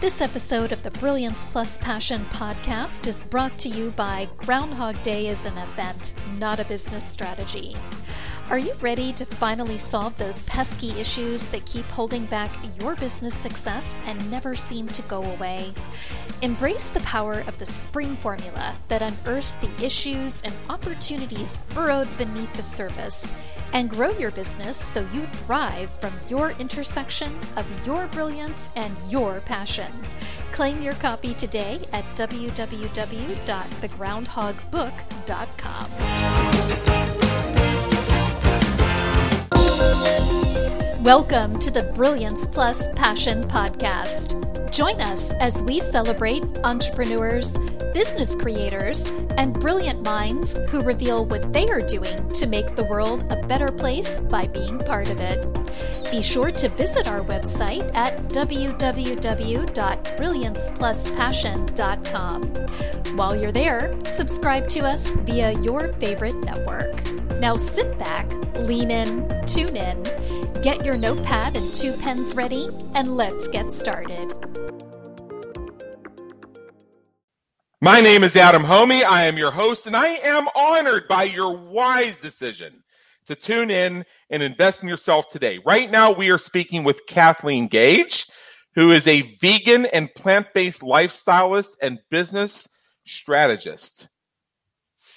This episode of the Brilliance Plus Passion podcast is brought to you by Groundhog Day is an event, not a business strategy. Are you ready to finally solve those pesky issues that keep holding back your business success and never seem to go away? Embrace the power of the spring formula that unearths the issues and opportunities burrowed beneath the surface and grow your business so you thrive from your intersection of your brilliance and your passion. Claim your copy today at www.thegroundhogbook.com. Welcome to the Brilliance Plus Passion Podcast. Join us as we celebrate entrepreneurs, business creators, and brilliant minds who reveal what they are doing to make the world a better place by being part of it. Be sure to visit our website at www.brilliancepluspassion.com. While you're there, subscribe to us via your favorite network. Now sit back, lean in, tune in, get your notepad and two pens ready, and let's get started. My name is Adam Hommey. I am your host, and I am honored by your wise decision to tune in and invest in yourself today. Right now, we are speaking with Kathleen Gage, who is a vegan and plant based lifestylist and business strategist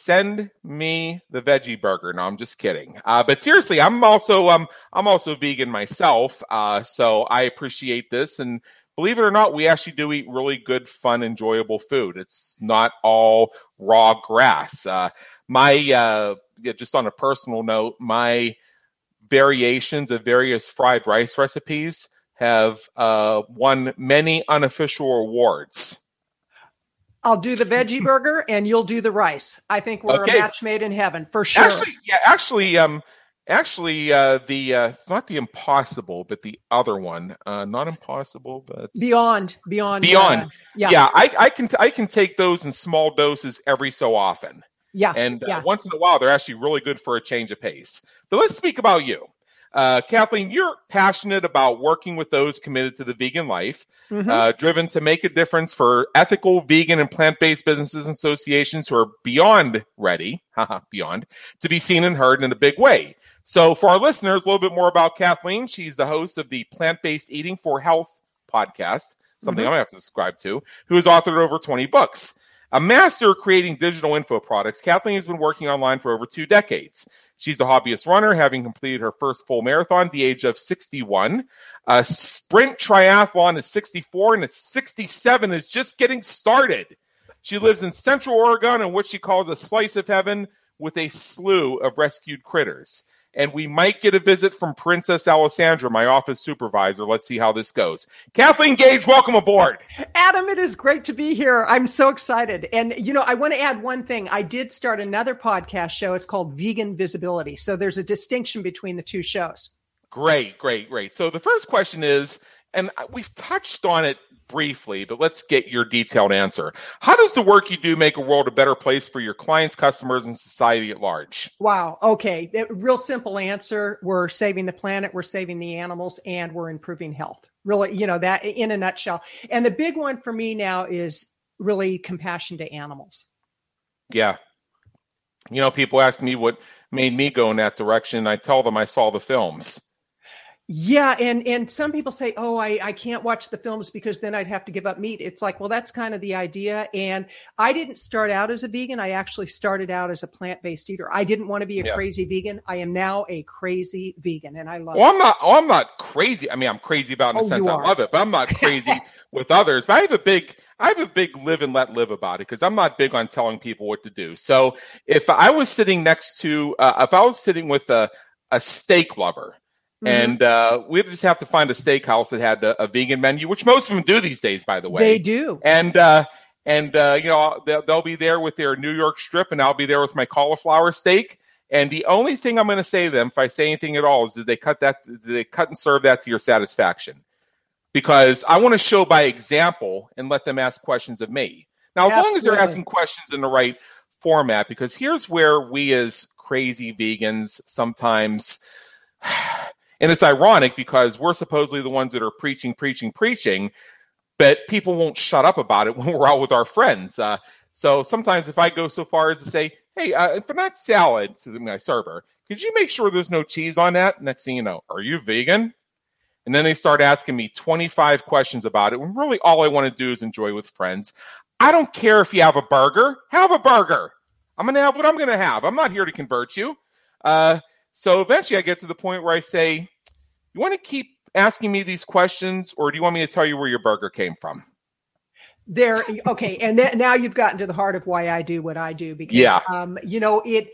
send me the veggie burger. No, I'm just kidding. Uh, but seriously, I'm also um I'm also vegan myself, uh, so I appreciate this. And believe it or not, we actually do eat really good, fun, enjoyable food. It's not all raw grass. Uh, my uh, just on a personal note, my variations of various fried rice recipes have uh, won many unofficial awards. I'll do the veggie burger and you'll do the rice. I think we're okay. a match made in heaven for sure. Actually, yeah, actually, um, actually, uh, the uh, it's not the impossible, but the other one, uh, not impossible, but beyond, beyond, beyond. Uh, yeah, yeah. I, I can I can take those in small doses every so often. Yeah, and uh, yeah. once in a while, they're actually really good for a change of pace. But let's speak about you. Uh, Kathleen, you're passionate about working with those committed to the vegan life, mm-hmm. uh, driven to make a difference for ethical, vegan, and plant based businesses and associations who are beyond ready, beyond, to be seen and heard in a big way. So, for our listeners, a little bit more about Kathleen. She's the host of the Plant Based Eating for Health podcast, something mm-hmm. I have to subscribe to, who has authored over 20 books. A master of creating digital info products, Kathleen has been working online for over two decades. She's a hobbyist runner, having completed her first full marathon at the age of 61. A sprint triathlon is 64, and a 67 is just getting started. She lives in Central Oregon in what she calls a slice of heaven with a slew of rescued critters and we might get a visit from Princess Alessandra, my office supervisor. Let's see how this goes. Kathleen Gage, welcome aboard. Adam, it is great to be here. I'm so excited. And, you know, I want to add one thing. I did start another podcast show. It's called Vegan Visibility. So there's a distinction between the two shows. Great, great, great. So the first question is, and uh, we've touched on it briefly, but let's get your detailed answer. How does the work you do make a world a better place for your clients, customers, and society at large? Wow. Okay. Real simple answer. We're saving the planet, we're saving the animals, and we're improving health. Really, you know, that in a nutshell. And the big one for me now is really compassion to animals. Yeah. You know, people ask me what made me go in that direction. I tell them I saw the films. Yeah, and and some people say, "Oh, I I can't watch the films because then I'd have to give up meat." It's like, well, that's kind of the idea. And I didn't start out as a vegan. I actually started out as a plant-based eater. I didn't want to be a yeah. crazy vegan. I am now a crazy vegan, and I love. Well, it. I'm not. Oh, I'm not crazy. I mean, I'm crazy about in the oh, sense I love it, but I'm not crazy with others. But I have a big. I have a big live and let live about it because I'm not big on telling people what to do. So if I was sitting next to, uh, if I was sitting with a a steak lover Mm-hmm. And uh, we just have to find a steakhouse that had a, a, vegan menu, which most of them do these days, by the way. They do. And uh, and uh, you know they'll, they'll, be there with their New York strip, and I'll be there with my cauliflower steak. And the only thing I'm going to say to them, if I say anything at all, is did they cut that? Did they cut and serve that to your satisfaction? Because I want to show by example and let them ask questions of me. Now, as Absolutely. long as they're asking questions in the right format, because here's where we as crazy vegans sometimes and it's ironic because we're supposedly the ones that are preaching, preaching, preaching. but people won't shut up about it when we're out with our friends. Uh, so sometimes if I go so far as to say, hey, uh, for that salad to my server, could you make sure there's no cheese on that? Next thing you know, are you vegan? And then they start asking me 25 questions about it when really all I want to do is enjoy with friends. I don't care if you have a burger, have a burger. I'm going to have what I'm going to have. I'm not here to convert you. Uh, so eventually I get to the point where I say, you want to keep asking me these questions or do you want me to tell you where your burger came from? There, okay, and then, now you've gotten to the heart of why I do what I do because, yeah. um, you know, it,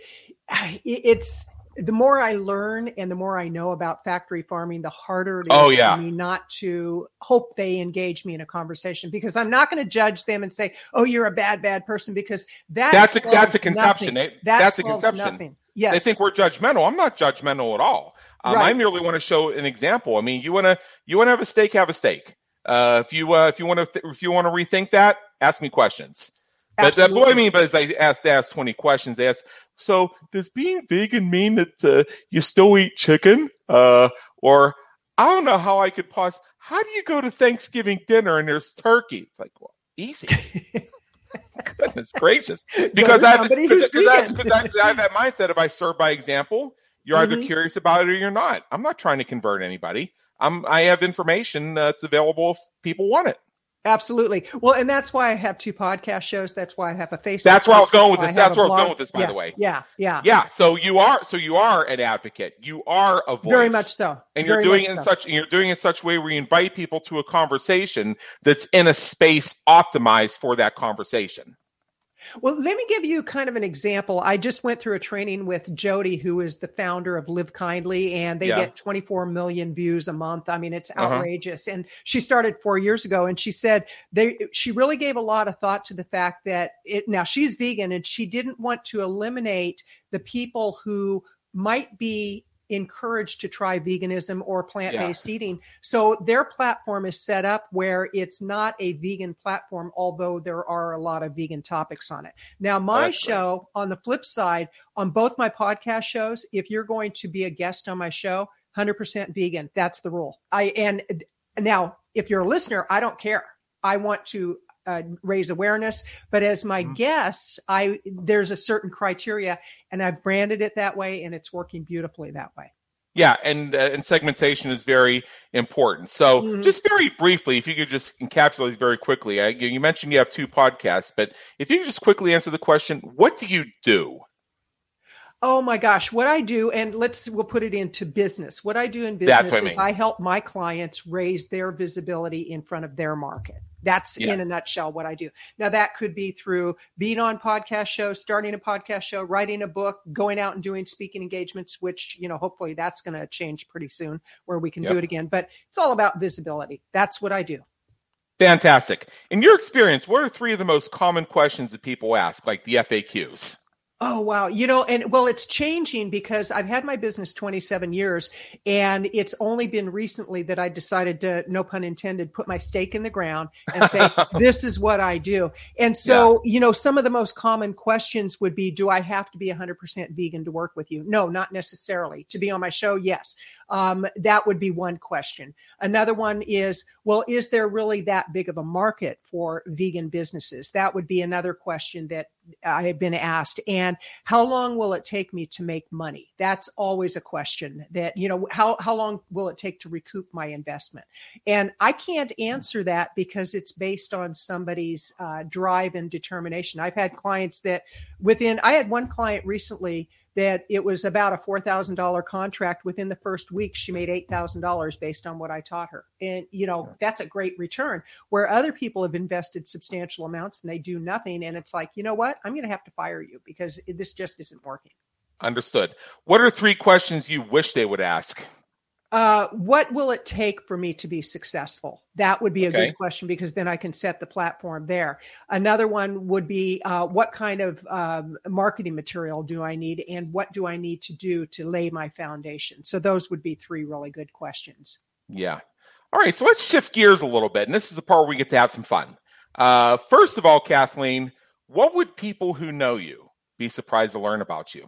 it it's the more I learn and the more I know about factory farming, the harder it is oh, yeah. for me not to hope they engage me in a conversation because I'm not going to judge them and say, "Oh, you're a bad, bad person," because that that's a that's a conception. That that's a conception. Nothing. Yes, they think we're judgmental. I'm not judgmental at all. Um, right. I merely want to show an example. I mean, you want to you want to have a steak, have a steak. Uh, if you uh, if you want to th- if you want to rethink that, ask me questions. But uh, what I mean by is I asked asked twenty questions. They asked, so does being vegan mean that uh, you still eat chicken? Uh, or I don't know how I could pause. How do you go to Thanksgiving dinner and there's turkey? It's like, well, easy. Goodness gracious! Because I, because, because, I, because I, I have that mindset. If I serve by example, you're mm-hmm. either curious about it or you're not. I'm not trying to convert anybody. I'm I have information that's available if people want it. Absolutely. Well, and that's why I have two podcast shows. That's why I have a Facebook. That's where I was going with this. That's where I was going with this. By yeah, the way. Yeah. Yeah. Yeah. So you are. So you are an advocate. You are a voice. Very much so. And you're Very doing it in so. such. And you're doing it in such a way where you invite people to a conversation that's in a space optimized for that conversation. Well, let me give you kind of an example. I just went through a training with Jody, who is the founder of Live Kindly, and they yeah. get 24 million views a month. I mean, it's uh-huh. outrageous. Uh-huh. And she started four years ago, and she said they she really gave a lot of thought to the fact that it now she's vegan and she didn't want to eliminate the people who might be encouraged to try veganism or plant-based yeah. eating. So their platform is set up where it's not a vegan platform, although there are a lot of vegan topics on it. Now, oh, my oh, show, great. on the flip side, on both my podcast shows, if you're going to be a guest on my show, 100% vegan. That's the rule. I and now if you're a listener, I don't care. I want to uh, raise awareness. But as my mm-hmm. guests, I there's a certain criteria, and I've branded it that way, and it's working beautifully that way. Yeah, and uh, and segmentation is very important. So, mm-hmm. just very briefly, if you could just encapsulate very quickly, I, you mentioned you have two podcasts, but if you could just quickly answer the question, what do you do? Oh my gosh, what I do, and let's we'll put it into business. What I do in business is I, mean. I help my clients raise their visibility in front of their market. That's yeah. in a nutshell what I do. Now that could be through being on podcast shows, starting a podcast show, writing a book, going out and doing speaking engagements, which, you know, hopefully that's going to change pretty soon where we can yep. do it again. But it's all about visibility. That's what I do. Fantastic. In your experience, what are three of the most common questions that people ask, like the FAQs? Oh, wow. You know, and well, it's changing because I've had my business 27 years and it's only been recently that I decided to, no pun intended, put my stake in the ground and say, this is what I do. And so, yeah. you know, some of the most common questions would be, do I have to be 100% vegan to work with you? No, not necessarily. To be on my show, yes. Um, that would be one question. Another one is, well, is there really that big of a market for vegan businesses? That would be another question that I have been asked. And how long will it take me to make money? That's always a question that, you know, how, how long will it take to recoup my investment? And I can't answer that because it's based on somebody's uh, drive and determination. I've had clients that within, I had one client recently that it was about a $4,000 contract. Within the first week, she made $8,000 based on what I taught her. And, you know, that's a great return where other people have invested substantial amounts and they do nothing. And it's like, you know what? I'm going to have to fire you because this just isn't working. Understood. What are three questions you wish they would ask? Uh, what will it take for me to be successful? That would be a okay. good question because then I can set the platform there. Another one would be uh, what kind of um, marketing material do I need and what do I need to do to lay my foundation? So those would be three really good questions. Yeah. All right. So let's shift gears a little bit. And this is the part where we get to have some fun. Uh, first of all, Kathleen, what would people who know you be surprised to learn about you?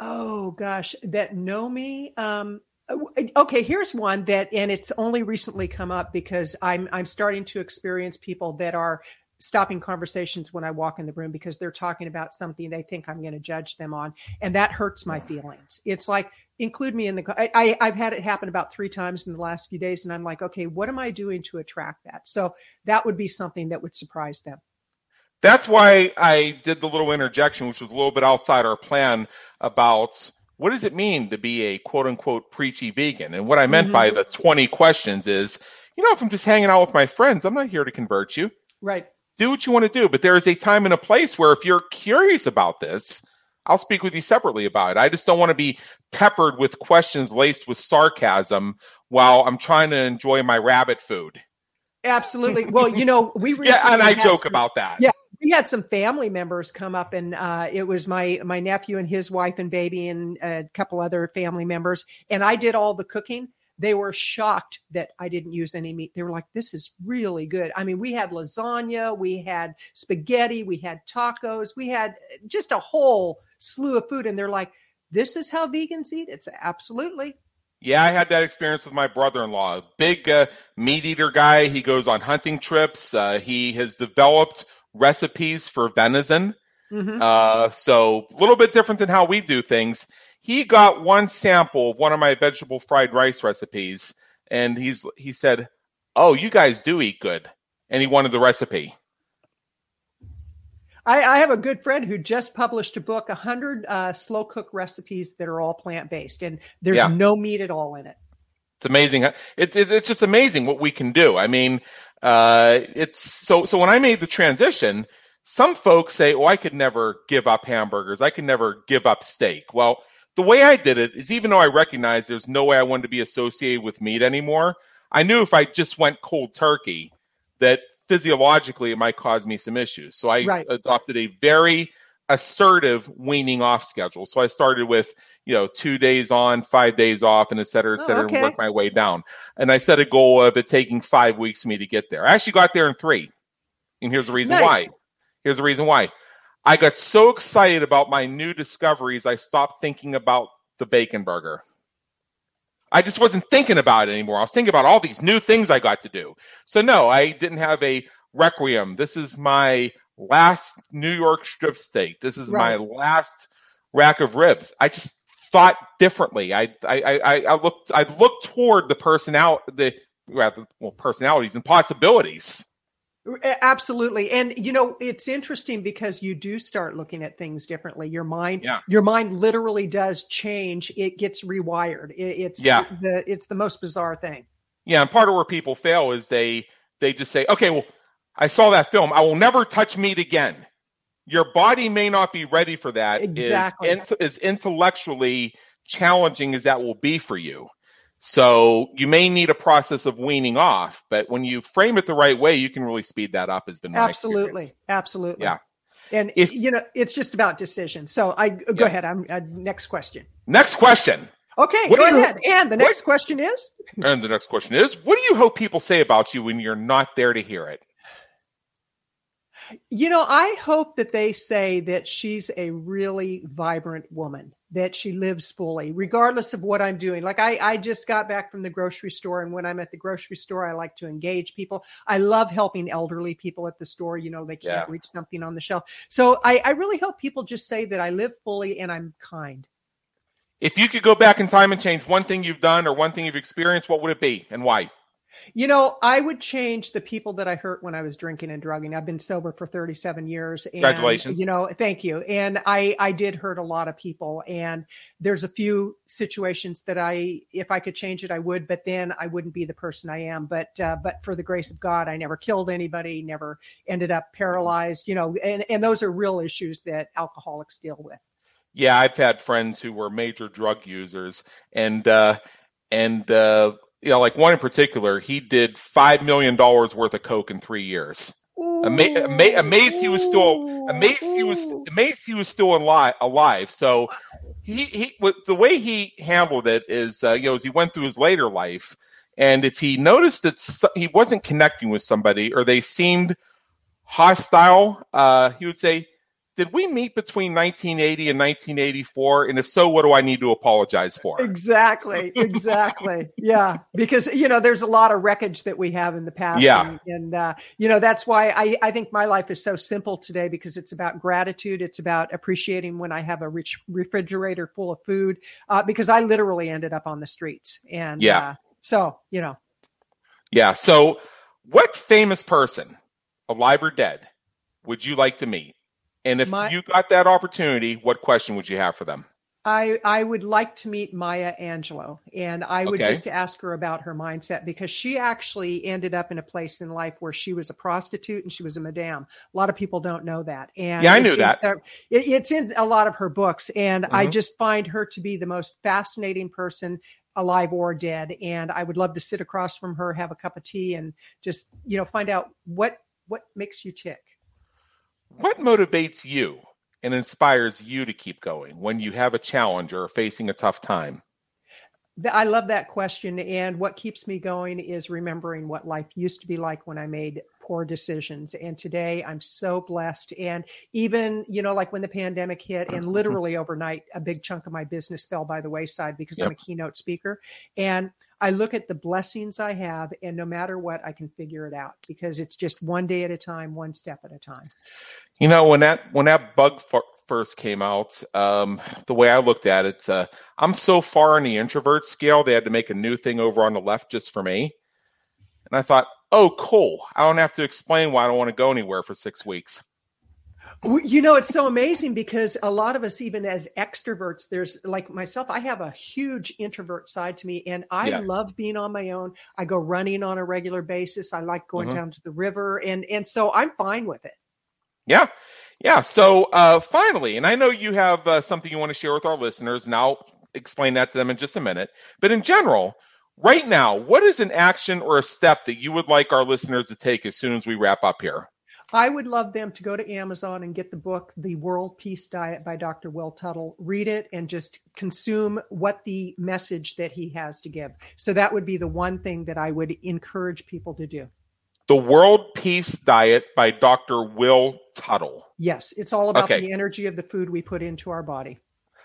Oh gosh, that know me. Um, Uh, uh, okay, here's one that, and it's only recently come up because I'm I'm starting to experience people that are stopping conversations when I walk in the room because they're talking about something they think I'm going to judge them on, and that hurts my feelings. It's like include me in the. I, I have had it happen about three times in the last few days, and I'm like, okay, what am I doing to attract that? So that would be something that would surprise them. That's why I did the little interjection, which was a little bit outside our plan about what does it mean to be a quote unquote preachy vegan? And what I meant mm-hmm. by the 20 questions is, you know, if I'm just hanging out with my friends, I'm not here to convert you. Right do what you want to do. But there is a time and a place where if you're curious about this, I'll speak with you separately about it. I just don't want to be peppered with questions laced with sarcasm while I'm trying to enjoy my rabbit food. Absolutely. Well, you know, we yeah, and I joke some, about that. Yeah, we had some family members come up, and uh, it was my my nephew and his wife and baby, and a couple other family members, and I did all the cooking they were shocked that I didn't use any meat. They were like, this is really good. I mean, we had lasagna, we had spaghetti, we had tacos, we had just a whole slew of food. And they're like, this is how vegans eat? It's absolutely. Yeah, I had that experience with my brother-in-law. Big uh, meat eater guy. He goes on hunting trips. Uh, he has developed recipes for venison. Mm-hmm. Uh, so a little bit different than how we do things he got one sample of one of my vegetable fried rice recipes, and he's he said, "Oh, you guys do eat good," and he wanted the recipe. I, I have a good friend who just published a book, hundred uh, slow cook recipes that are all plant based, and there's yeah. no meat at all in it. It's amazing. It's it, it's just amazing what we can do. I mean, uh, it's so so. When I made the transition, some folks say, "Oh, I could never give up hamburgers. I could never give up steak." Well, the way I did it is even though I recognized there's no way I wanted to be associated with meat anymore, I knew if I just went cold turkey that physiologically it might cause me some issues. So I right. adopted a very assertive weaning off schedule. So I started with, you know, two days on, five days off, and et cetera, et oh, cetera, oh, okay. and work my way down. And I set a goal of it taking five weeks for me to get there. I actually got there in three. And here's the reason nice. why. Here's the reason why. I got so excited about my new discoveries, I stopped thinking about the bacon burger. I just wasn't thinking about it anymore. I was thinking about all these new things I got to do. So, no, I didn't have a requiem. This is my last New York strip steak. This is right. my last rack of ribs. I just thought differently. I I I, I looked I looked toward the personality the well personalities and possibilities. Absolutely. And you know, it's interesting because you do start looking at things differently. Your mind yeah. your mind literally does change. It gets rewired. It, it's yeah. the it's the most bizarre thing. Yeah, and part of where people fail is they they just say, "Okay, well, I saw that film. I will never touch meat again." Your body may not be ready for that. Exactly. As, as intellectually challenging as that will be for you. So you may need a process of weaning off, but when you frame it the right way, you can really speed that up. Has been absolutely, absolutely, yeah. And if you know, it's just about decision. So I go yeah. ahead. I'm uh, next question. Next question. Okay, what go ahead. You, and the next what, question is. And the next question is, what do you hope people say about you when you're not there to hear it? You know, I hope that they say that she's a really vibrant woman, that she lives fully, regardless of what I'm doing. Like I, I just got back from the grocery store, and when I'm at the grocery store, I like to engage people. I love helping elderly people at the store. You know, they can't yeah. reach something on the shelf. So I, I really hope people just say that I live fully and I'm kind. If you could go back in time and change one thing you've done or one thing you've experienced, what would it be and why? You know, I would change the people that I hurt when I was drinking and drugging. I've been sober for 37 years. And, Congratulations. You know, thank you. And I, I did hurt a lot of people. And there's a few situations that I, if I could change it, I would, but then I wouldn't be the person I am. But, uh, but for the grace of God, I never killed anybody, never ended up paralyzed, you know, and, and those are real issues that alcoholics deal with. Yeah, I've had friends who were major drug users and, uh, and, uh, you know, like one in particular, he did five million dollars worth of coke in three years. Ama- ama- amazed he was still amazed he was amazed he was still alive. Alive. So he he the way he handled it is uh, you know as he went through his later life, and if he noticed that he wasn't connecting with somebody or they seemed hostile, uh, he would say, did we meet between 1980 and 1984? And if so, what do I need to apologize for? Exactly. Exactly. yeah. Because, you know, there's a lot of wreckage that we have in the past. Yeah. And, and uh, you know, that's why I, I think my life is so simple today because it's about gratitude. It's about appreciating when I have a rich refrigerator full of food uh, because I literally ended up on the streets. And yeah. Uh, so, you know. Yeah. So, what famous person, alive or dead, would you like to meet? And if My, you got that opportunity, what question would you have for them? I, I would like to meet Maya Angelou and I would okay. just ask her about her mindset because she actually ended up in a place in life where she was a prostitute and she was a madame. A lot of people don't know that. And yeah, I knew that. it, it's in a lot of her books. And mm-hmm. I just find her to be the most fascinating person alive or dead. And I would love to sit across from her, have a cup of tea and just, you know, find out what, what makes you tick. What motivates you and inspires you to keep going when you have a challenge or facing a tough time? I love that question. And what keeps me going is remembering what life used to be like when I made poor decisions. And today I'm so blessed. And even, you know, like when the pandemic hit and literally overnight, a big chunk of my business fell by the wayside because yep. I'm a keynote speaker. And I look at the blessings I have, and no matter what, I can figure it out because it's just one day at a time, one step at a time. You know, when that when that bug f- first came out, um, the way I looked at it, uh, I'm so far on the introvert scale, they had to make a new thing over on the left just for me. And I thought, oh, cool. I don't have to explain why I don't want to go anywhere for six weeks. You know, it's so amazing because a lot of us, even as extroverts, there's like myself, I have a huge introvert side to me, and I yeah. love being on my own. I go running on a regular basis. I like going mm-hmm. down to the river, and and so I'm fine with it. Yeah, yeah. So uh, finally, and I know you have uh, something you want to share with our listeners, and I'll explain that to them in just a minute. But in general, right now, what is an action or a step that you would like our listeners to take as soon as we wrap up here? I would love them to go to Amazon and get the book, The World Peace Diet by Dr. Will Tuttle, read it and just consume what the message that he has to give. So that would be the one thing that I would encourage people to do. The World Peace Diet by Dr. Will Tuttle. Yes, it's all about okay. the energy of the food we put into our body.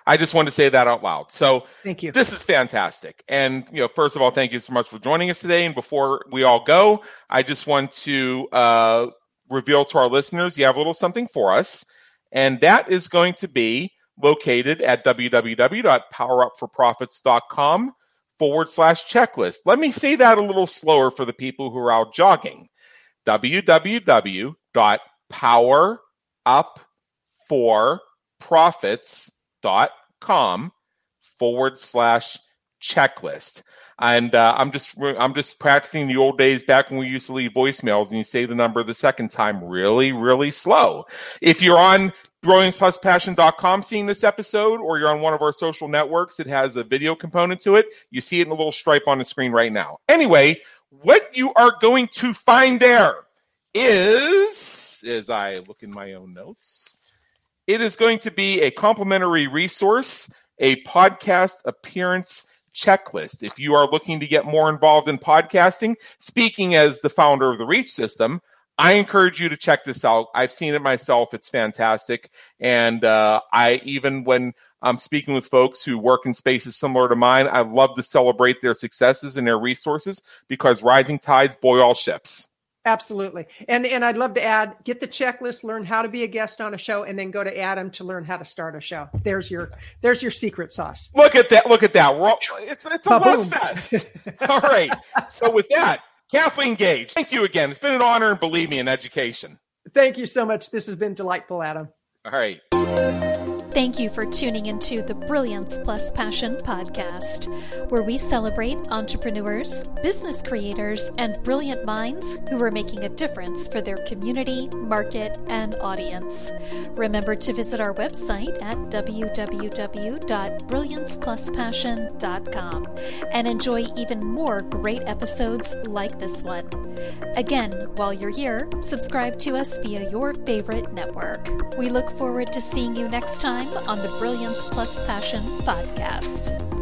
I just wanted to say that out loud. So thank you. This is fantastic. And you know, first of all, thank you so much for joining us today. And before we all go, I just want to uh, reveal to our listeners you have a little something for us, and that is going to be located at www.powerupforprofits.com forward slash checklist. Let me say that a little slower for the people who are out jogging. www.powerupforprofits.com forward slash checklist. And uh, I'm just I'm just practicing the old days back when we used to leave voicemails and you say the number the second time really really slow. If you're on brilliancepluspassion.com seeing this episode or you're on one of our social networks it has a video component to it you see it in a little stripe on the screen right now anyway what you are going to find there is as i look in my own notes it is going to be a complimentary resource a podcast appearance checklist. If you are looking to get more involved in podcasting, speaking as the founder of the Reach System, I encourage you to check this out. I've seen it myself. It's fantastic. And uh, I, even when I'm speaking with folks who work in spaces similar to mine, I love to celebrate their successes and their resources because rising tides boil all ships. Absolutely. And and I'd love to add get the checklist, learn how to be a guest on a show and then go to Adam to learn how to start a show. There's your there's your secret sauce. Look at that. Look at that. All, it's it's a fest. all right. So with that, Kathleen Gage, thank you again. It's been an honor and believe me in education. Thank you so much. This has been delightful, Adam. All right. Thank you for tuning into the Brilliance Plus Passion podcast, where we celebrate entrepreneurs, business creators, and brilliant minds who are making a difference for their community, market, and audience. Remember to visit our website at www.brilliancepluspassion.com and enjoy even more great episodes like this one. Again, while you're here, subscribe to us via your favorite network. We look forward to seeing you next time on the Brilliance Plus Passion podcast.